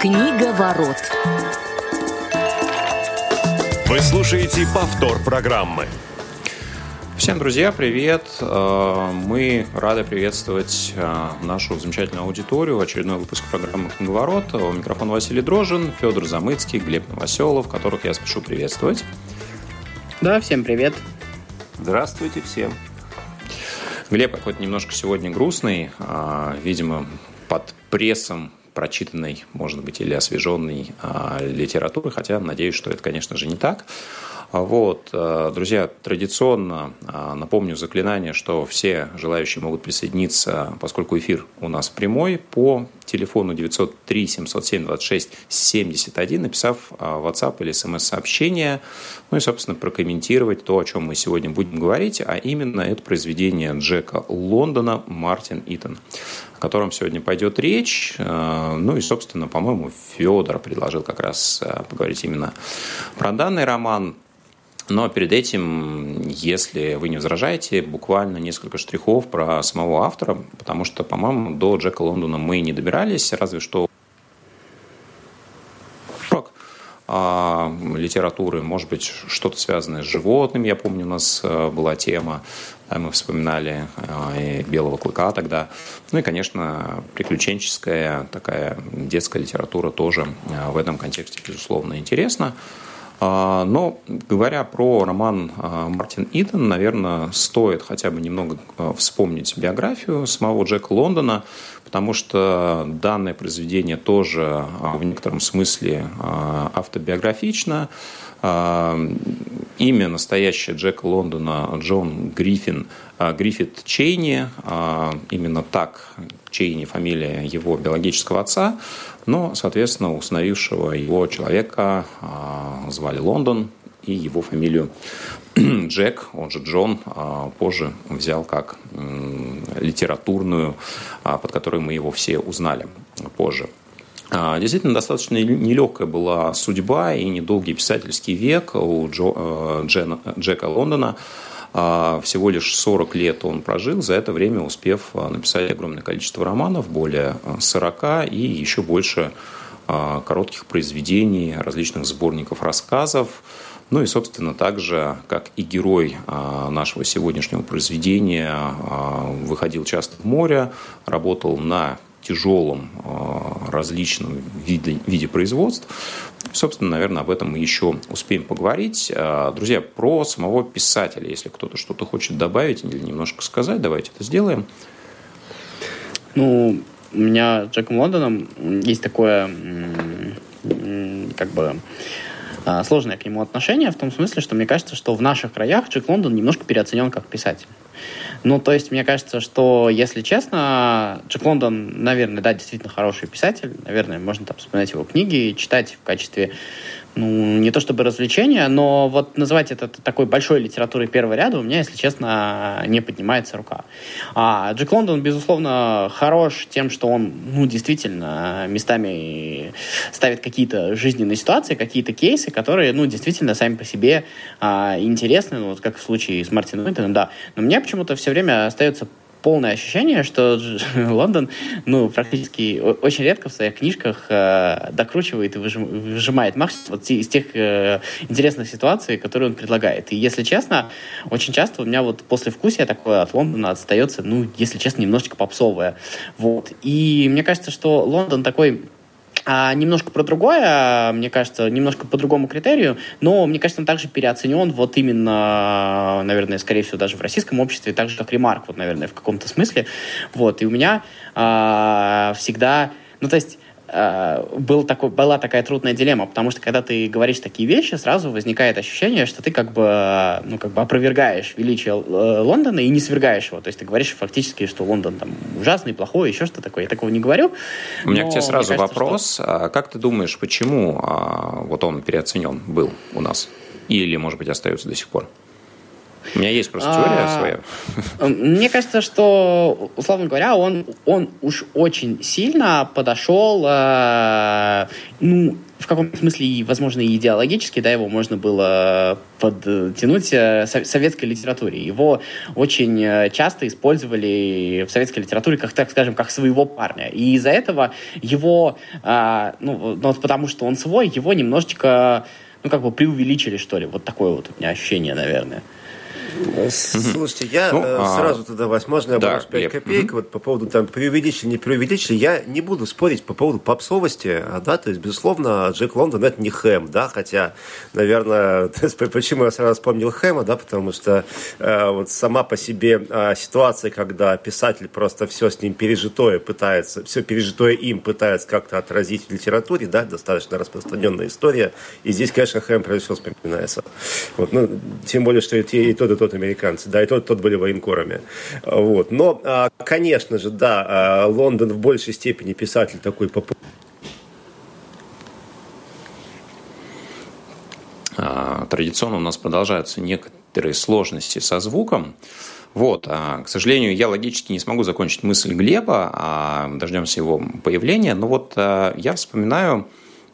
Книга ворот. Вы слушаете повтор программы. Всем, друзья, привет! Э, мы рады приветствовать э, нашу замечательную аудиторию. Очередной выпуск программы «Книговорот». У микрофона Василий Дрожин, Федор Замыцкий, Глеб Новоселов, которых я спешу приветствовать. Да, всем привет. Здравствуйте всем. Глеб какой-то немножко сегодня грустный, э, видимо, под прессом прочитанной, может быть, или освеженной литературы, хотя надеюсь, что это, конечно же, не так. Вот, э, друзья, традиционно э, напомню заклинание, что все желающие могут присоединиться, поскольку эфир у нас прямой, по телефону 903 707 26 71, написав э, WhatsApp или смс-сообщение, ну и, собственно, прокомментировать то, о чем мы сегодня будем говорить, а именно это произведение Джека Лондона «Мартин Итон», о котором сегодня пойдет речь. Ну и, собственно, по-моему, Федор предложил как раз поговорить именно про данный роман. Но перед этим, если вы не возражаете, буквально несколько штрихов про самого автора, потому что, по-моему, до Джека Лондона мы не добирались, разве что а, литературы, может быть, что-то связанное с животными. Я помню, у нас э, была тема, мы вспоминали э, «Белого клыка» тогда. Ну и, конечно, приключенческая такая детская литература тоже э, в этом контексте, безусловно, интересна. А, но говоря про роман а, Мартин Итон, наверное, стоит хотя бы немного а, вспомнить биографию самого Джека Лондона, потому что данное произведение тоже в некотором смысле автобиографично. Имя настоящее Джека Лондона Джон Гриффин, Гриффит Чейни, именно так Чейни фамилия его биологического отца, но, соответственно, установившего его человека звали Лондон, и его фамилию Джек, он же Джон, позже взял как литературную, под которой мы его все узнали позже. Действительно, достаточно нелегкая была судьба и недолгий писательский век у Джо, э, Джена, Джека Лондона. Всего лишь 40 лет он прожил, за это время успев написать огромное количество романов, более 40, и еще больше коротких произведений, различных сборников рассказов. Ну и, собственно, также, как и герой нашего сегодняшнего произведения, выходил часто в море, работал на тяжелом различном виде, виде производств. Собственно, наверное, об этом мы еще успеем поговорить. Друзья, про самого писателя, если кто-то что-то хочет добавить или немножко сказать, давайте это сделаем. Ну, у меня с Джеком Лондоном есть такое, как бы, а, сложное к нему отношение в том смысле, что мне кажется, что в наших краях Джек Лондон немножко переоценен как писатель. Ну, то есть, мне кажется, что, если честно, Джек Лондон, наверное, да, действительно хороший писатель. Наверное, можно там вспоминать его книги, читать в качестве ну, не то чтобы развлечение, но вот называть это такой большой литературой первого ряда у меня, если честно, не поднимается рука. А Джек Лондон, безусловно, хорош тем, что он, ну, действительно, местами ставит какие-то жизненные ситуации, какие-то кейсы, которые, ну, действительно, сами по себе а, интересны, ну, вот как в случае с Мартином Уинтоном, да. Но мне почему-то все время остается полное ощущение, что Лондон, ну, практически очень редко в своих книжках э, докручивает и выжимает максимум вот из тех э, интересных ситуаций, которые он предлагает. И, если честно, очень часто у меня вот после вкусия такое от Лондона остается, ну, если честно, немножечко попсовое. Вот. И мне кажется, что Лондон такой а немножко про другое, мне кажется, немножко по другому критерию, но мне кажется, он также переоценен вот именно, наверное, скорее всего, даже в российском обществе, так же, как Ремарк, вот, наверное, в каком-то смысле. Вот, и у меня а, всегда, ну, то есть был такой, была такая трудная дилемма, потому что когда ты говоришь такие вещи, сразу возникает ощущение, что ты как бы, ну, как бы опровергаешь величие э, Лондона и не свергаешь его. То есть ты говоришь фактически, что Лондон там ужасный, плохой, еще что такое. Я такого не говорю. У меня к тебе сразу кажется, вопрос. Что... А как ты думаешь, почему а, вот он переоценен был у нас? Или, может быть, остается до сих пор? У меня есть просто теория а, своя. Мне кажется, что, условно говоря, он, он уж очень сильно подошел, э, ну, в каком-то смысле, и, возможно, и идеологически, да, его можно было подтянуть э, советской литературе. Его очень э, часто использовали в советской литературе, как, так скажем, как своего парня. И из-за этого его, а, ну, ну, вот потому что он свой, его немножечко, ну, как бы преувеличили, что ли. Вот такое вот у меня ощущение, наверное. Слушайте, я ну, э, а, сразу туда возможно, я да, 5 копеек, вот по поводу там преувеличили, не преувеличили, я не буду спорить по поводу попсовости, а, да, то есть, безусловно, Джек Лондон это не Хэм, да, хотя, наверное, почему я сразу вспомнил Хэма, да, потому что э, вот сама по себе э, ситуация, когда писатель просто все с ним пережитое пытается, все пережитое им пытается как-то отразить в литературе, да, достаточно распространенная история, и здесь, конечно, Хэм прежде всего вспоминается. Вот, ну, тем более, что и, и тот, и тот американцы, да, и тот, тот были военкорами. Вот. Но, а, конечно же, да, а, Лондон в большей степени писатель такой популярный. Традиционно у нас продолжаются некоторые сложности со звуком. Вот, а, к сожалению, я логически не смогу закончить мысль Глеба, а дождемся его появления. Но вот а, я вспоминаю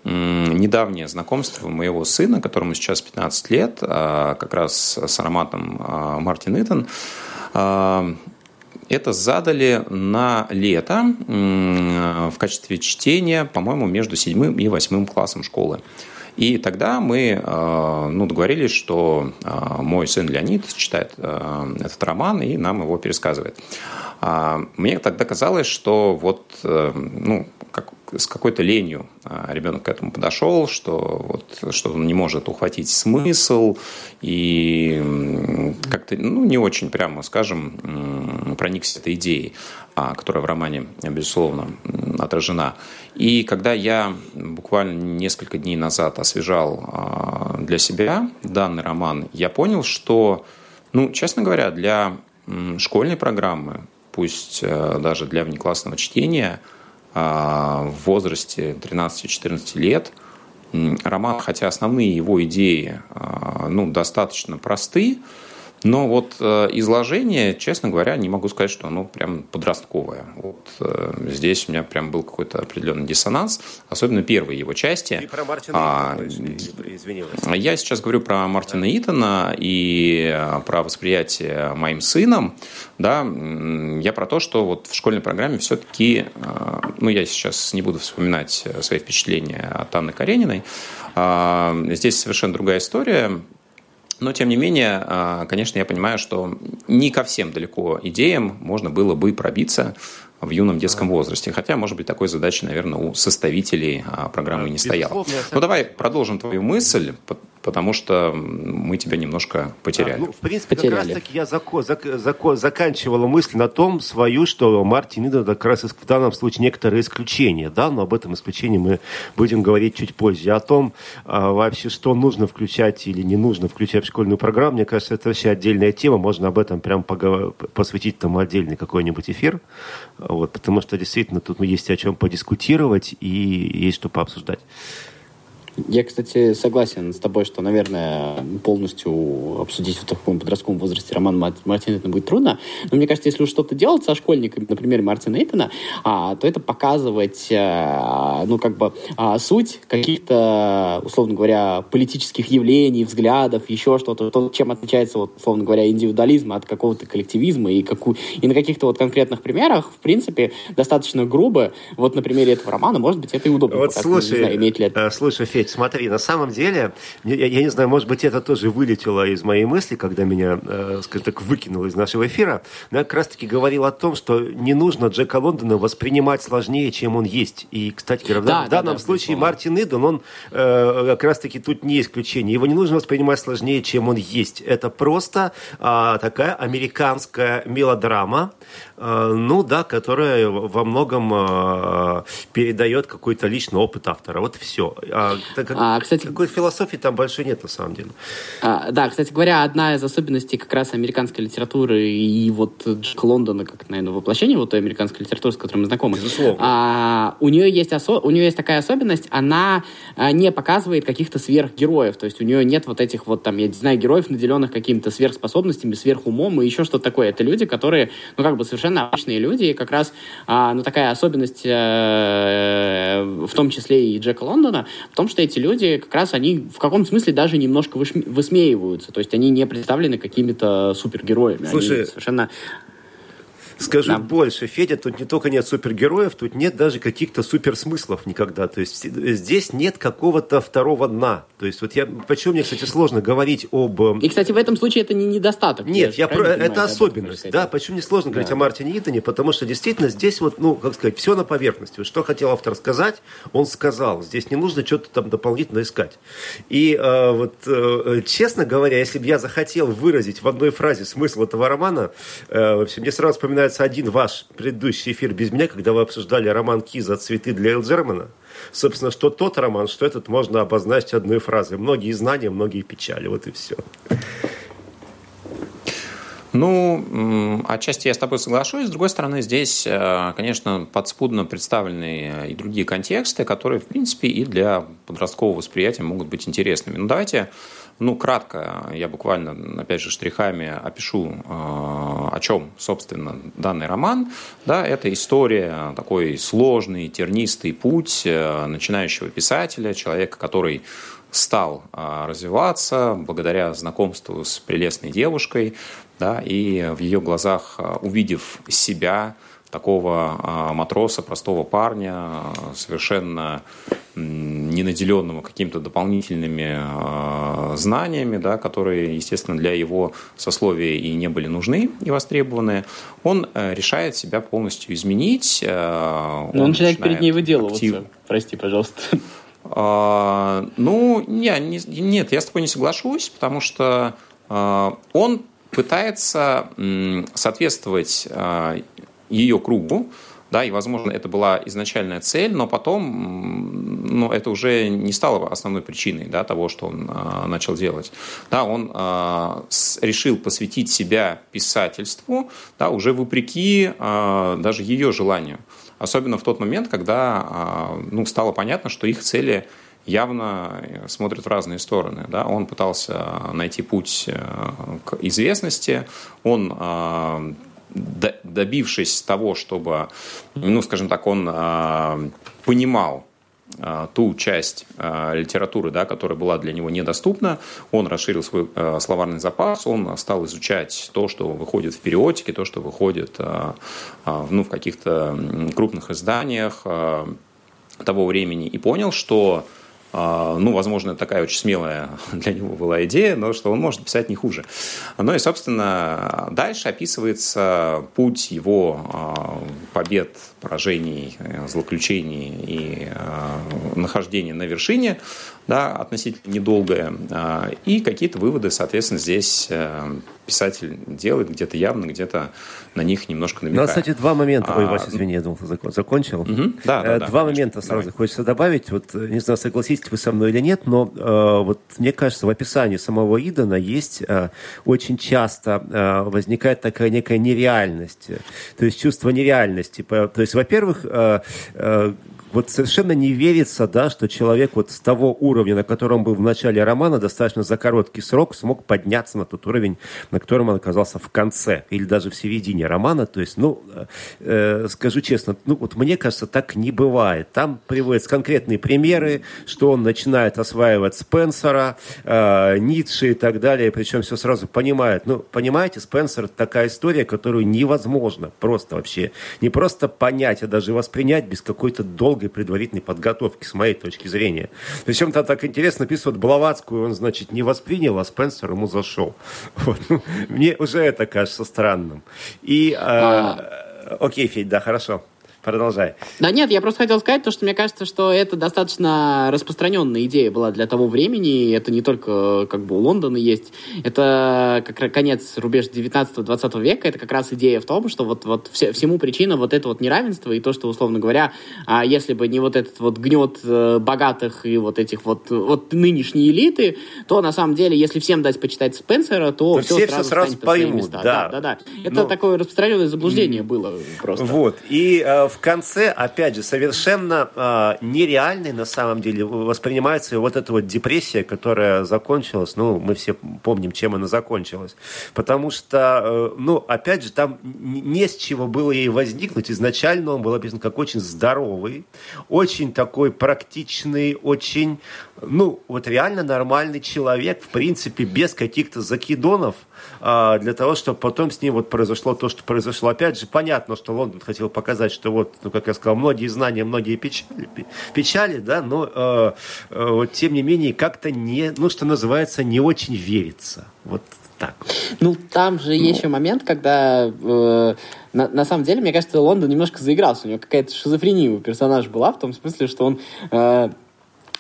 недавнее знакомство моего сына, которому сейчас 15 лет, а, как раз с ароматом а, Мартин Итон. А, это задали на лето в качестве чтения, по-моему, между седьмым и восьмым классом школы. И тогда мы ну, договорились, что мой сын Леонид читает этот роман и нам его пересказывает. Мне тогда казалось, что вот э, ну, как, с какой-то ленью а, ребенок к этому подошел, что, вот, что он не может ухватить смысл и как-то ну, не очень прямо, скажем, проникся этой идеей, а, которая в романе, безусловно, отражена. И когда я буквально несколько дней назад освежал а, для себя данный роман, я понял, что, ну, честно говоря, для школьной программы, пусть э, даже для внеклассного чтения – в возрасте 13-14 лет. Роман, хотя основные его идеи а, ну, достаточно просты, но вот э, изложение, честно говоря, не могу сказать, что оно прям подростковое. Вот э, здесь у меня прям был какой-то определенный диссонанс, особенно первые его части. И про Мартина а, Итана, Я сейчас говорю про Мартина да. Итана и э, про восприятие моим сыном. Да, я про то, что вот в школьной программе все-таки, ну, я сейчас не буду вспоминать свои впечатления от Анны Карениной, а, здесь совершенно другая история. Но, тем не менее, а, конечно, я понимаю, что не ко всем далеко идеям можно было бы пробиться в юном детском возрасте. Хотя, может быть, такой задачи, наверное, у составителей а, программы не стояло. Ну, давай продолжим твою мысль, потому что мы тебя немножко потеряли. А, ну, в принципе, потеряли. как раз-таки я зако- зак- зак- заканчивала мысль на том свою, что Мартин Иден как раз в данном случае некоторое исключение, да, но об этом исключении мы будем говорить чуть позже. О том а, вообще, что нужно включать или не нужно включать в школьную программу, мне кажется, это вообще отдельная тема, можно об этом прям поговор- посвятить тому отдельный какой-нибудь эфир, вот, потому что действительно тут есть о чем подискутировать и есть что пообсуждать. Я, кстати, согласен с тобой, что, наверное, полностью обсудить в таком подростковом возрасте роман Мартина Эйтона будет трудно. Но мне кажется, если уж что-то делать со школьниками, например, Мартина Эйтона, а, то это показывать, а, ну, как бы, а, суть каких-то, условно говоря, политических явлений, взглядов, еще что-то, то, чем отличается, вот, условно говоря, индивидуализм от какого-то коллективизма, и, какую, и на каких-то вот конкретных примерах, в принципе, достаточно грубо, вот на примере этого романа, может быть, это и удобно. Вот слушай, не знаю, имеет ли это... Э, слушай, Федь, Ведь смотри, на самом деле, я, я не знаю, может быть, это тоже вылетело из моей мысли, когда меня, э, скажем так, выкинуло из нашего эфира. Но я как раз-таки говорил о том, что не нужно Джека Лондона воспринимать сложнее, чем он есть. И, кстати говоря, да, в, да, данном да, случае безусловно. Мартин Идон, он э, как раз-таки тут не исключение. Его не нужно воспринимать сложнее, чем он есть. Это просто э, такая американская мелодрама, э, ну да, которая во многом э, передает какой-то личный опыт автора. Вот все. А Так, а, кстати, какой философии там большой нет на самом деле. А, да, кстати говоря, одна из особенностей как раз американской литературы и вот Джек Лондона, как, наверное, воплощение вот той американской литературы, с которой мы знакомы. Безусловно. А, у нее есть осо... у нее есть такая особенность, она а, не показывает каких-то сверхгероев, то есть у нее нет вот этих вот там, я не знаю, героев, наделенных какими-то сверхспособностями, сверхумом и еще что-то такое. Это люди, которые, ну как бы совершенно обычные люди, и как раз, а, ну такая особенность, э, в том числе и Джека Лондона, в том, что эти люди как раз они в каком смысле даже немножко высмеиваются, то есть они не представлены какими-то супергероями. Слушай, они совершенно Скажу да. больше, Федя, тут не только нет супергероев, тут нет даже каких-то суперсмыслов никогда. То есть здесь нет какого-то второго дна. То есть вот я, почему мне, кстати, сложно говорить об... Эм, И, кстати, в этом случае это не недостаток. Нет, я, про... это особенность. Да, почему мне сложно да. говорить о Мартине Итоне, потому что действительно здесь вот, ну, как сказать, все на поверхности. Что хотел автор сказать, он сказал. Здесь не нужно что-то там дополнительно искать. И э, вот, э, честно говоря, если бы я захотел выразить в одной фразе смысл этого романа, э, вообще мне сразу вспоминается нравится один ваш предыдущий эфир без меня, когда вы обсуждали роман Киза «Цветы для Элджермана». Собственно, что тот роман, что этот можно обозначить одной фразой. Многие знания, многие печали. Вот и все. Ну, отчасти я с тобой соглашусь. С другой стороны, здесь, э, конечно, подспудно представлены и другие контексты, которые, в принципе, и для подросткового восприятия могут быть интересными. Ну, давайте ну, кратко, я буквально, опять же, штрихами опишу, э, о чем, собственно, данный роман. Да, это история, такой сложный, тернистый путь э, начинающего писателя, человека, который стал э, развиваться благодаря знакомству с прелестной девушкой, да, и в ее глазах, увидев себя, такого а, матроса, простого парня, совершенно не наделенного какими-то дополнительными а, знаниями, да, которые, естественно, для его сословия и не были нужны и востребованы, он э, решает себя полностью изменить. Э, он, он начинает перед ней выделываться. Актив... Прости, пожалуйста. А, ну, не, не, нет, я с тобой не соглашусь, потому что он пытается соответствовать ее кругу, да, и, возможно, это была изначальная цель, но потом, ну, это уже не стало основной причиной, да, того, что он а, начал делать. Да, он а, с, решил посвятить себя писательству, да, уже вопреки а, даже ее желанию. Особенно в тот момент, когда, а, ну, стало понятно, что их цели явно смотрят в разные стороны. Да? Он пытался найти путь э, к известности, он добившись того, чтобы, ну, скажем так, он понимал ту часть литературы, да, которая была для него недоступна, он расширил свой словарный запас, он стал изучать то, что выходит в периодике, то, что выходит ну, в каких-то крупных изданиях того времени, и понял, что ну, возможно, такая очень смелая для него была идея, но что он может писать не хуже. Ну и, собственно, дальше описывается путь его а, побед, поражений, злоключений и а, нахождения на вершине, да, относительно недолгое, и какие-то выводы, соответственно, здесь э, писатель делает где-то явно, где-то на них немножко намекает. Ну, кстати, два момента. А, Ой, Вася, извини, я думал, ты закончил. Угу. Да, да, два да, момента сразу давай. хочется добавить. Вот, не знаю, согласитесь вы со мной или нет, но э, вот мне кажется, в описании самого Идана есть э, очень часто э, возникает такая некая нереальность. То есть чувство нереальности. То есть, во-первых, э, э, вот совершенно не верится, да, что человек вот с того уровня, на котором был в начале романа, достаточно за короткий срок смог подняться на тот уровень, на котором он оказался в конце или даже в середине романа. То есть, ну, э, скажу честно, ну, вот мне кажется, так не бывает. Там приводятся конкретные примеры, что он начинает осваивать Спенсера, э, Ницше и так далее, причем все сразу понимает. Ну, понимаете, Спенсер – такая история, которую невозможно просто вообще, не просто понять, а даже воспринять без какой-то долгой долгой предварительной подготовки, с моей точки зрения. Причем там так интересно вот Блаватскую он, значит, не воспринял, а Спенсер ему зашел. Вот. Мне уже это кажется странным. И, э, а... окей, Федь, да, хорошо. Продолжай. Да нет, я просто хотел сказать то, что мне кажется, что это достаточно распространенная идея была для того времени. Это не только как бы у Лондона есть. Это как конец рубеж 19-20 века. Это как раз идея в том, что вот, вот все, всему причина вот это вот неравенство и то, что, условно говоря, а если бы не вот этот вот гнет э, богатых и вот этих вот, вот нынешней элиты, то на самом деле, если всем дать почитать Спенсера, то, то все, все сразу, сразу поймут. Да, да, да. да. Это Но... такое распространенное заблуждение было просто. Вот. И э, в конце, опять же, совершенно э, нереальной на самом деле воспринимается вот эта вот депрессия, которая закончилась. Ну, мы все помним, чем она закончилась. Потому что, э, ну, опять же, там не с чего было ей возникнуть. Изначально он был описан как очень здоровый, очень такой практичный, очень, ну, вот реально нормальный человек, в принципе, без каких-то закидонов, а, для того, чтобы потом с ним вот произошло то, что произошло. Опять же, понятно, что Лондон хотел показать, что вот, ну, как я сказал, многие знания, многие печали, печали да, но э, э, вот, тем не менее как-то не, ну, что называется, не очень верится. Вот так. Ну, там же ну. есть еще момент, когда э, на, на самом деле, мне кажется, Лондон немножко заигрался. У него какая-то шизофрения у персонажа была, в том смысле, что он э,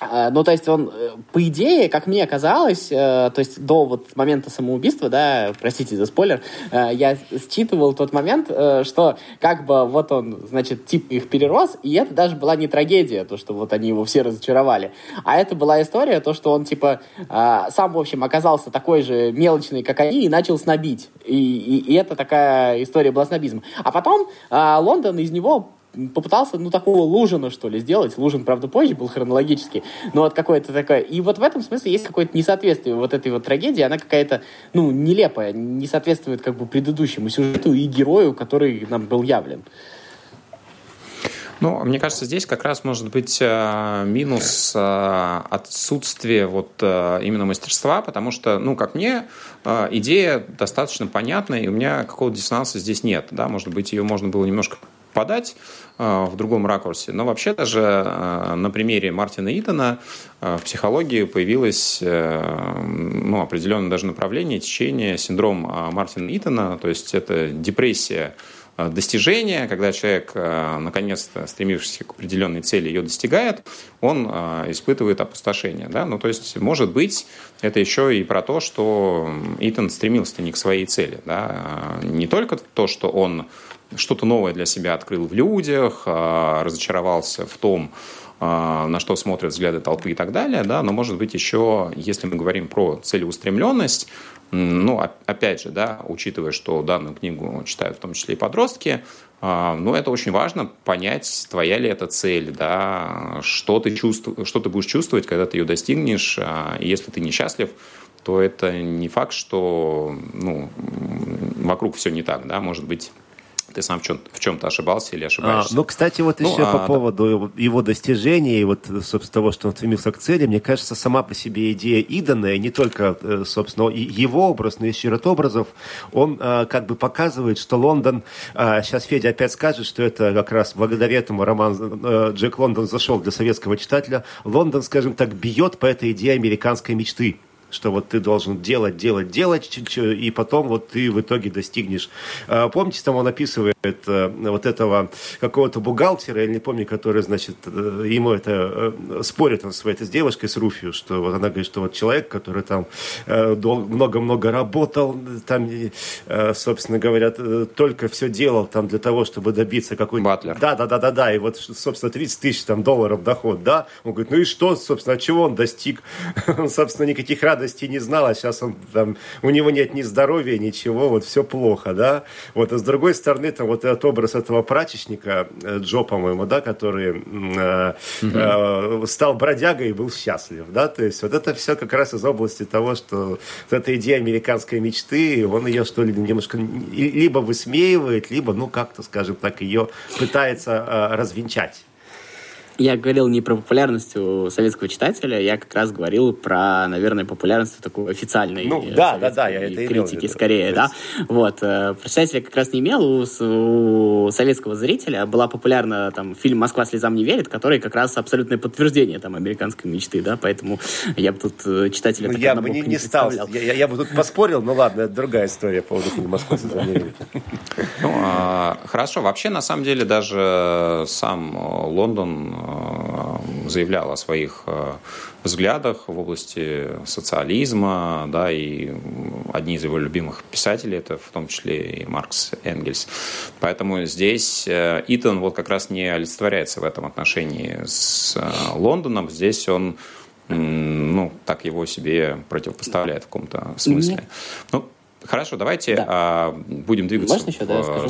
ну, то есть он, э, по идее, как мне казалось, э, то есть до вот момента самоубийства, да, простите за спойлер, э, я считывал тот момент, что как бы вот он, значит, тип их перерос, и это даже была не трагедия, то, что вот они его все разочаровали, а это была история, то, что он, типа, сам, в общем, оказался такой же мелочный, как они, и начал снобить. И, и, и это такая история была снобизма. А потом Лондон из него попытался, ну, такого Лужина, что ли, сделать. Лужин, правда, позже был хронологически, но вот какое-то такое... И вот в этом смысле есть какое-то несоответствие вот этой вот трагедии, она какая-то, ну, нелепая, не соответствует как бы предыдущему сюжету и герою, который нам был явлен. Ну, мне кажется, здесь как раз может быть э, минус э, отсутствия вот э, именно мастерства, потому что, ну, как мне, идея достаточно понятная, и у меня какого-то диссонанса здесь нет, да, может быть, ее можно было немножко подать в другом ракурсе. Но вообще даже на примере Мартина Итона в психологии появилось ну, определенное даже направление, течение, синдром Мартина Итона, то есть это депрессия Э, достижения, когда человек, э, наконец-то стремившийся к определенной цели, ее достигает, он э, испытывает опустошение. Да? Ну, то есть, может быть, это еще и про то, что Итан стремился не к своей цели. Да? Не только то, что он что-то новое для себя открыл в людях, разочаровался в том, на что смотрят взгляды толпы и так далее, да, но может быть еще, если мы говорим про целеустремленность, ну, опять же, да, учитывая, что данную книгу читают в том числе и подростки, а, ну, это очень важно понять, твоя ли это цель, да, что ты, чувств... что ты будешь чувствовать, когда ты ее достигнешь. А, если ты несчастлив, то это не факт, что ну, вокруг все не так, да, может быть, ты сам в, чем, в чем-то ошибался или ошибаешься. А, ну, кстати, вот ну, еще а, по поводу да. его достижений, вот, собственно, того, что он стремился к цели, мне кажется, сама по себе идея Идана, не только, э, собственно, его образ, но еще ряд образов, он а, как бы показывает, что Лондон, а, сейчас Федя опять скажет, что это как раз благодаря этому роман а, Джек Лондон зашел для советского читателя, Лондон, скажем так, бьет по этой идее американской мечты что вот ты должен делать, делать, делать, и потом вот ты в итоге достигнешь. А, помните, там он описывает э, вот этого какого-то бухгалтера, я не помню, который, значит, э, ему это э, спорит он с, это, с девушкой, с Руфью, что вот она говорит, что вот человек, который там много-много работал, там, собственно говоря, только все делал там для того, чтобы добиться какой-то... Батлер. Да, да, да, да, да, и вот, собственно, 30 тысяч там долларов доход, да, он говорит, ну и что, собственно, чего он достиг? Он, собственно, никаких радостей радости не знал, а сейчас он там, у него нет ни здоровья, ничего, вот все плохо, да. Вот, а с другой стороны, там вот этот образ этого прачечника, э, Джо, по-моему, да, который э, э, стал бродягой и был счастлив, да, то есть вот это все как раз из области того, что вот эта идея американской мечты, он ее, что ли, немножко либо высмеивает, либо, ну, как-то, скажем так, ее пытается э, развенчать. Я говорил не про популярность у советского читателя, я как раз говорил про, наверное, популярность такой официальной ну, да, да, да, я это критики, скорее, да. Вот, э, про читателя как раз не имел, у, у советского зрителя была популярна там фильм «Москва слезам не верит», который как раз абсолютное подтверждение там американской мечты, да, поэтому я бы тут э, читателя ну, я бы не, не стал, я, я, я бы тут поспорил, ну ладно, это другая история по поводу фильма «Москва слезам не верит». Ну, а, хорошо, вообще, на самом деле, даже сам Лондон Э, заявлял о своих э, взглядах в области социализма, да, и одни из его любимых писателей, это в том числе и Маркс Энгельс. Поэтому здесь э, Итан вот как раз не олицетворяется в этом отношении с Лондоном. Здесь он ну, так его себе противопоставляет в каком-то смысле. Ну, хорошо, давайте да. А, будем двигаться. Можно еще, в... да, я скажу?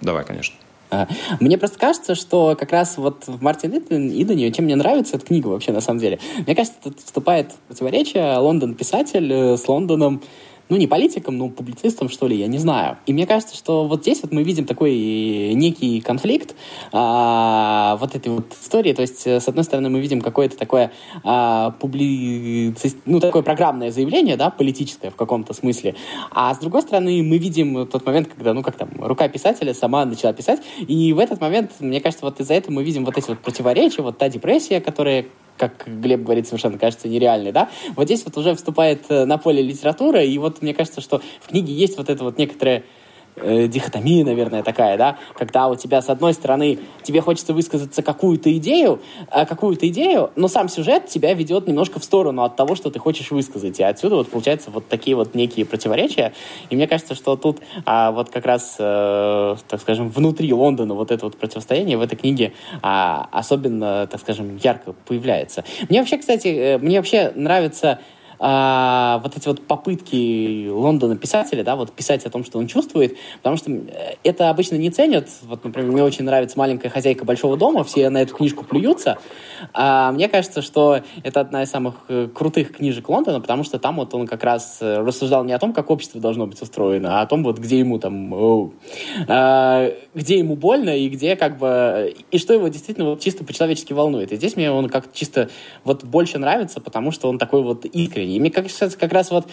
Давай, конечно. А, мне просто кажется, что как раз вот в Мартин Идоне, чем мне нравится эта книга вообще на самом деле, мне кажется, тут вступает противоречие. Лондон писатель э, с Лондоном ну, не политиком, но публицистом, что ли, я не знаю. И мне кажется, что вот здесь вот мы видим такой некий конфликт а, вот этой вот истории. То есть, с одной стороны, мы видим какое-то такое а, публици... ну, такое программное заявление, да, политическое в каком-то смысле. А с другой стороны, мы видим тот момент, когда, ну, как там, рука писателя сама начала писать. И в этот момент, мне кажется, вот из-за этого мы видим вот эти вот противоречия, вот та депрессия, которая как Глеб говорит, совершенно кажется нереальный, да, вот здесь вот уже вступает э, на поле литература, и вот мне кажется, что в книге есть вот это вот некоторое э, дихотомия, наверное, такая, да, когда у тебя, с одной стороны, тебе хочется высказаться какую-то идею, э, какую-то идею, но сам сюжет тебя ведет немножко в сторону от того, что ты хочешь высказать. И отсюда вот получается вот такие вот некие противоречия. И мне кажется, что тут а, вот как раз, э, так скажем, внутри Лондона вот это вот противостояние в этой книге а, особенно, так скажем, ярко появляется. Мне вообще, кстати, э, мне вообще нравится а, вот эти вот попытки Лондона писателя, да, вот писать о том, что он чувствует, потому что э, это обычно не ценят. Вот, например, мне очень нравится «Маленькая хозяйка большого дома», все на эту книжку плюются, а мне кажется, что это одна из самых э, крутых книжек Лондона, потому что там вот он как раз э, рассуждал не о том, как общество должно быть устроено, а о том, вот где ему там, оу, а, где ему больно и где как бы, и что его действительно чисто по-человечески волнует. И здесь мне он как чисто вот больше нравится, потому что он такой вот искренний. И мне кажется, как раз вот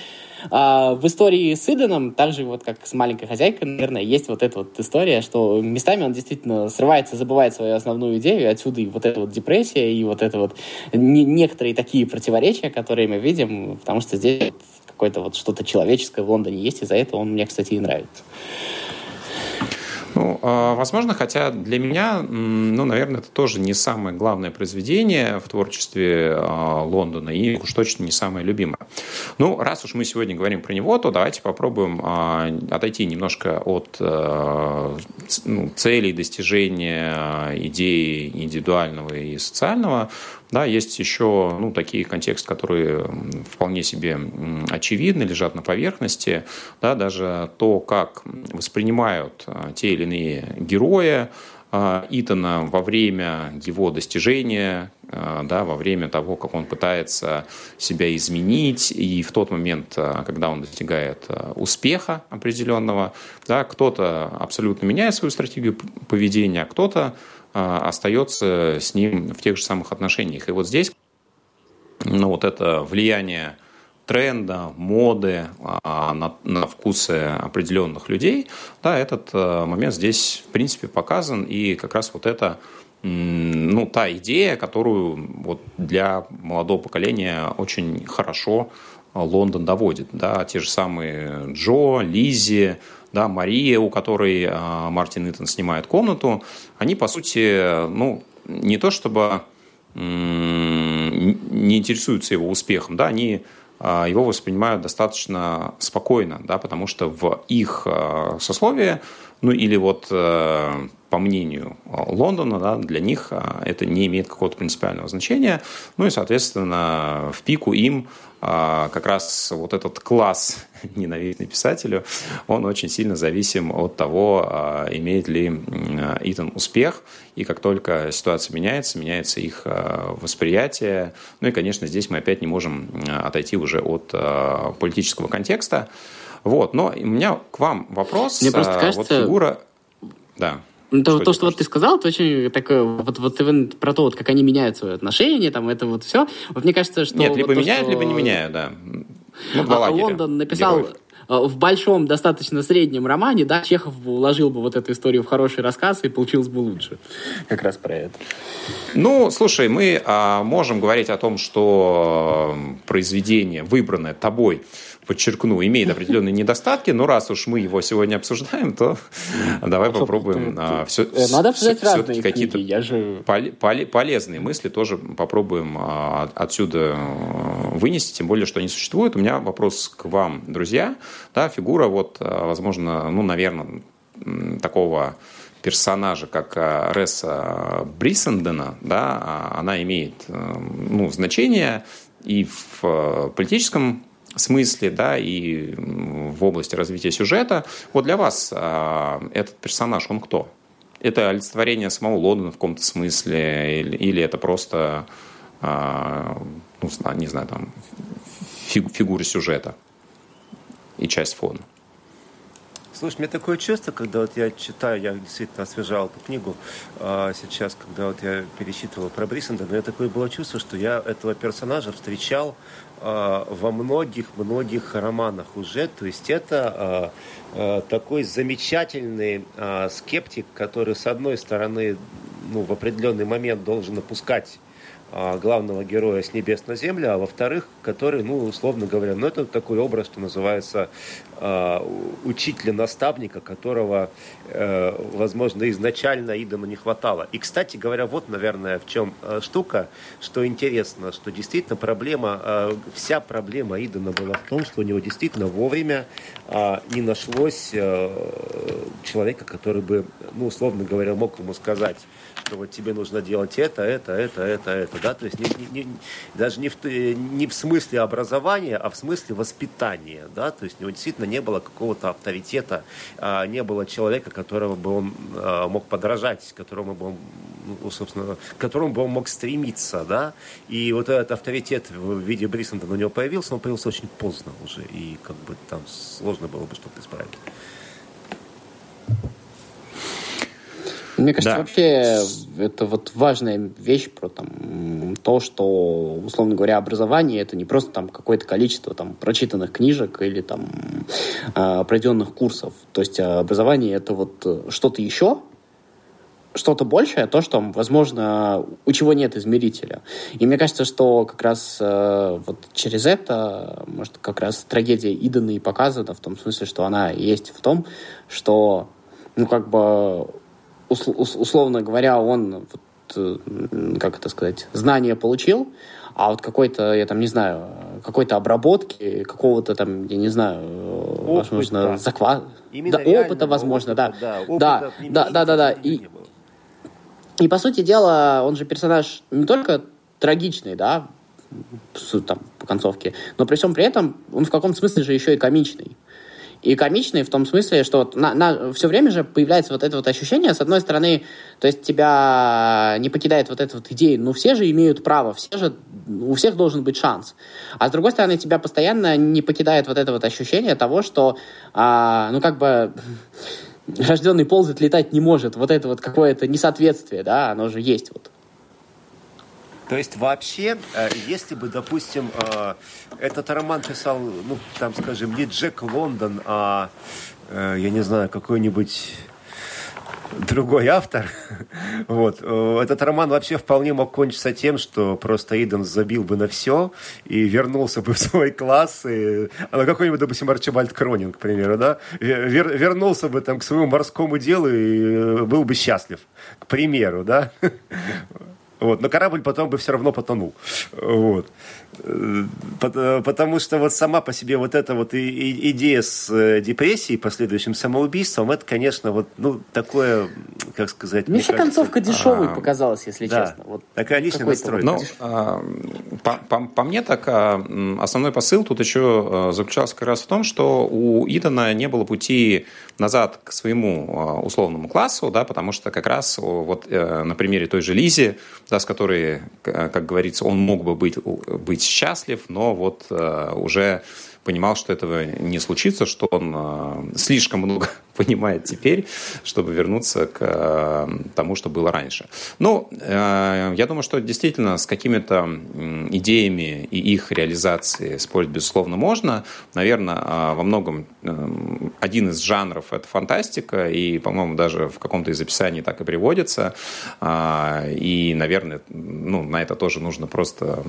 а, в истории с Иденом, так же вот как с маленькой хозяйкой, наверное, есть вот эта вот история, что местами он действительно срывается, забывает свою основную идею, отсюда и вот эта вот депрессия, и вот это вот не, некоторые такие противоречия, которые мы видим, потому что здесь какое-то вот что-то человеческое в Лондоне есть, и за это он мне, кстати, и нравится. Ну, а, возможно, хотя для меня, ну, наверное, это тоже не самое главное произведение в творчестве а, Лондона и уж точно не самое любимое. Ну, раз уж мы сегодня говорим про него, то давайте попробуем а, отойти немножко от ну, целей достижения идеи индивидуального и социального да, есть еще ну, такие контексты, которые вполне себе очевидны, лежат на поверхности. Да, даже то, как воспринимают а, те или иные герои а, Итана во время его достижения, а, да, во время того, как он пытается себя изменить, и в тот момент, когда он достигает успеха определенного, да, кто-то абсолютно меняет свою стратегию поведения, а кто-то остается с ним в тех же самых отношениях. И вот здесь ну, вот это влияние тренда, моды а, на, на вкусы определенных людей, да, этот а, момент здесь, в принципе, показан, и как раз вот это ну, та идея, которую вот для молодого поколения очень хорошо Лондон доводит. Да, те же самые Джо, Лизи, да, Мария, у которой а, Мартин Итон снимает комнату, они, по сути, ну, не то чтобы не интересуются его успехом, да, они а, его воспринимают достаточно спокойно, да, потому что в их а, сословии, ну или вот по мнению Лондона, да, для них это не имеет какого-то принципиального значения, ну и, соответственно, в пику им а, как раз вот этот класс ненавистный писателю, он очень сильно зависим от того, имеет ли Итан успех, и как только ситуация меняется, меняется их восприятие. Ну и, конечно, здесь мы опять не можем отойти уже от политического контекста. Вот, но у меня к вам вопрос. Мне просто кажется... Вот фигура... Да. Ну, то, что, то, что вот ты сказал, это очень такое, вот, вот про то, вот, как они меняют свои отношения, там, это вот все. Вот мне кажется, что... Нет, вот либо то, меняют, что... либо не меняют, да. Ну, два а, Лондон написал героев. Э, в большом, достаточно среднем романе, да, Чехов уложил бы вот эту историю в хороший рассказ и получилось бы лучше. Как раз про это. Ну, слушай, мы а, можем говорить о том, что произведение, выбранное тобой, подчеркну, имеет определенные недостатки, но раз уж мы его сегодня обсуждаем, то давай попробуем а, все, э, Надо обсуждать все, разные какие-то полезные мысли тоже попробуем а, отсюда э, вынести, тем более, что они существуют. У меня вопрос к вам, друзья. Да, фигура, вот, э, возможно, ну, наверное, такого персонажа, как Ресса Бриссендена, да, а, она имеет ну, значение и в политическом смысле, да, и в области развития сюжета. Вот для вас этот персонаж, он кто? Это олицетворение самого Лондона в каком-то смысле, или, или это просто, ну, не знаю, там, фигура сюжета и часть фона? Слушай, у меня такое чувство, когда вот я читаю, я действительно освежал эту книгу а сейчас, когда вот я пересчитывал про Брисенда, у меня такое было чувство, что я этого персонажа встречал а, во многих-многих романах уже. То есть это а, а, такой замечательный а, скептик, который, с одной стороны, ну, в определенный момент должен опускать главного героя с небес на землю, а во-вторых, который, ну, условно говоря, ну, это такой образ, что называется, э, учителя-наставника, которого, э, возможно, изначально Идону не хватало. И, кстати говоря, вот, наверное, в чем э, штука, что интересно, что действительно проблема, э, вся проблема Идона была в том, что у него действительно вовремя э, не нашлось э, человека, который бы, ну, условно говоря, мог ему сказать, что вот тебе нужно делать это, это, это, это, это, да, то есть не, не, не, даже не в, не в смысле образования, а в смысле воспитания, да, то есть у него действительно не было какого-то авторитета, а, не было человека, которого бы он а, мог подражать, которому бы он, ну, собственно, к которому бы он мог стремиться, да, и вот этот авторитет в виде Брисонда на него появился, он появился очень поздно уже, и как бы там сложно было бы что-то исправить. Мне кажется, да. вообще это вот важная вещь про там, то, что, условно говоря, образование это не просто там какое-то количество там прочитанных книжек или там э, пройденных курсов. То есть образование это вот что-то еще, что-то большее, то, что, возможно, у чего нет измерителя. И мне кажется, что как раз э, вот через это, может, как раз трагедия Идана и показана в том смысле, что она есть в том, что, ну, как бы условно говоря, он, вот, э, как это сказать, знания получил, а вот какой-то, я там не знаю, какой-то обработки, какого-то там, я не знаю, Опыт, возможно, да. заква... да, опыта, возможно, опыта, да. Да, да, да, да, да. И, и, по сути дела, он же персонаж не только трагичный, да, там, по концовке, но при всем при этом он в каком-то смысле же еще и комичный. И комичный в том смысле, что вот на, на, все время же появляется вот это вот ощущение, с одной стороны, то есть тебя не покидает вот эта вот идея, ну все же имеют право, все же, у всех должен быть шанс. А с другой стороны, тебя постоянно не покидает вот это вот ощущение того, что, а, ну как бы рожденный ползать летать не может. Вот это вот какое-то несоответствие, да, оно же есть вот. То есть вообще, э, если бы, допустим, э, этот роман писал, ну, там, скажем, не Джек Лондон, а, э, я не знаю, какой-нибудь другой автор. Вот. Этот роман вообще вполне мог кончиться тем, что просто Иден забил бы на все и вернулся бы в свой класс. И, а какой-нибудь, допустим, Арчибальд Кронинг, к примеру, да? Вер, вернулся бы там к своему морскому делу и был бы счастлив, к примеру, да? Вот. Но корабль потом бы все равно потонул. Вот. Потому что вот сама по себе вот эта вот идея с э, депрессией, последующим самоубийством, это, конечно, вот ну, такое, как сказать... Мне, мне кажется, концовка дешевой а, показалась, если да, честно. Вот такая личная настройка. Ну, а, по, по, по мне так, а, основной посыл тут еще заключался как раз в том, что у Идана не было пути назад к своему условному классу, да, потому что как раз вот э, на примере той же Лизи, да, с которой, как говорится, он мог бы быть, быть счастлив, но вот э, уже понимал, что этого не случится, что он слишком много понимает теперь, чтобы вернуться к тому, что было раньше. Ну, я думаю, что действительно с какими-то идеями и их реализацией спорить, безусловно, можно. Наверное, во многом один из жанров – это фантастика, и, по-моему, даже в каком-то из описаний так и приводится. И, наверное, ну, на это тоже нужно просто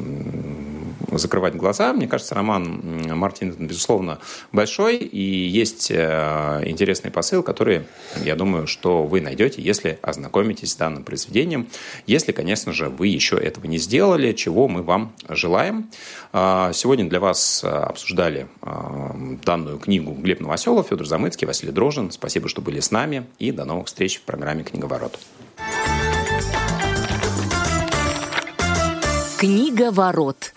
закрывать глаза. Мне кажется, роман Мартина, безусловно, большой, и есть э, интересный посыл, который, я думаю, что вы найдете, если ознакомитесь с данным произведением. Если, конечно же, вы еще этого не сделали, чего мы вам желаем. А, сегодня для вас э, обсуждали э, данную книгу Глеб Новоселов, Федор Замыцкий, Василий Дрожин. Спасибо, что были с нами, и до новых встреч в программе «Книговорот». Книга ворот.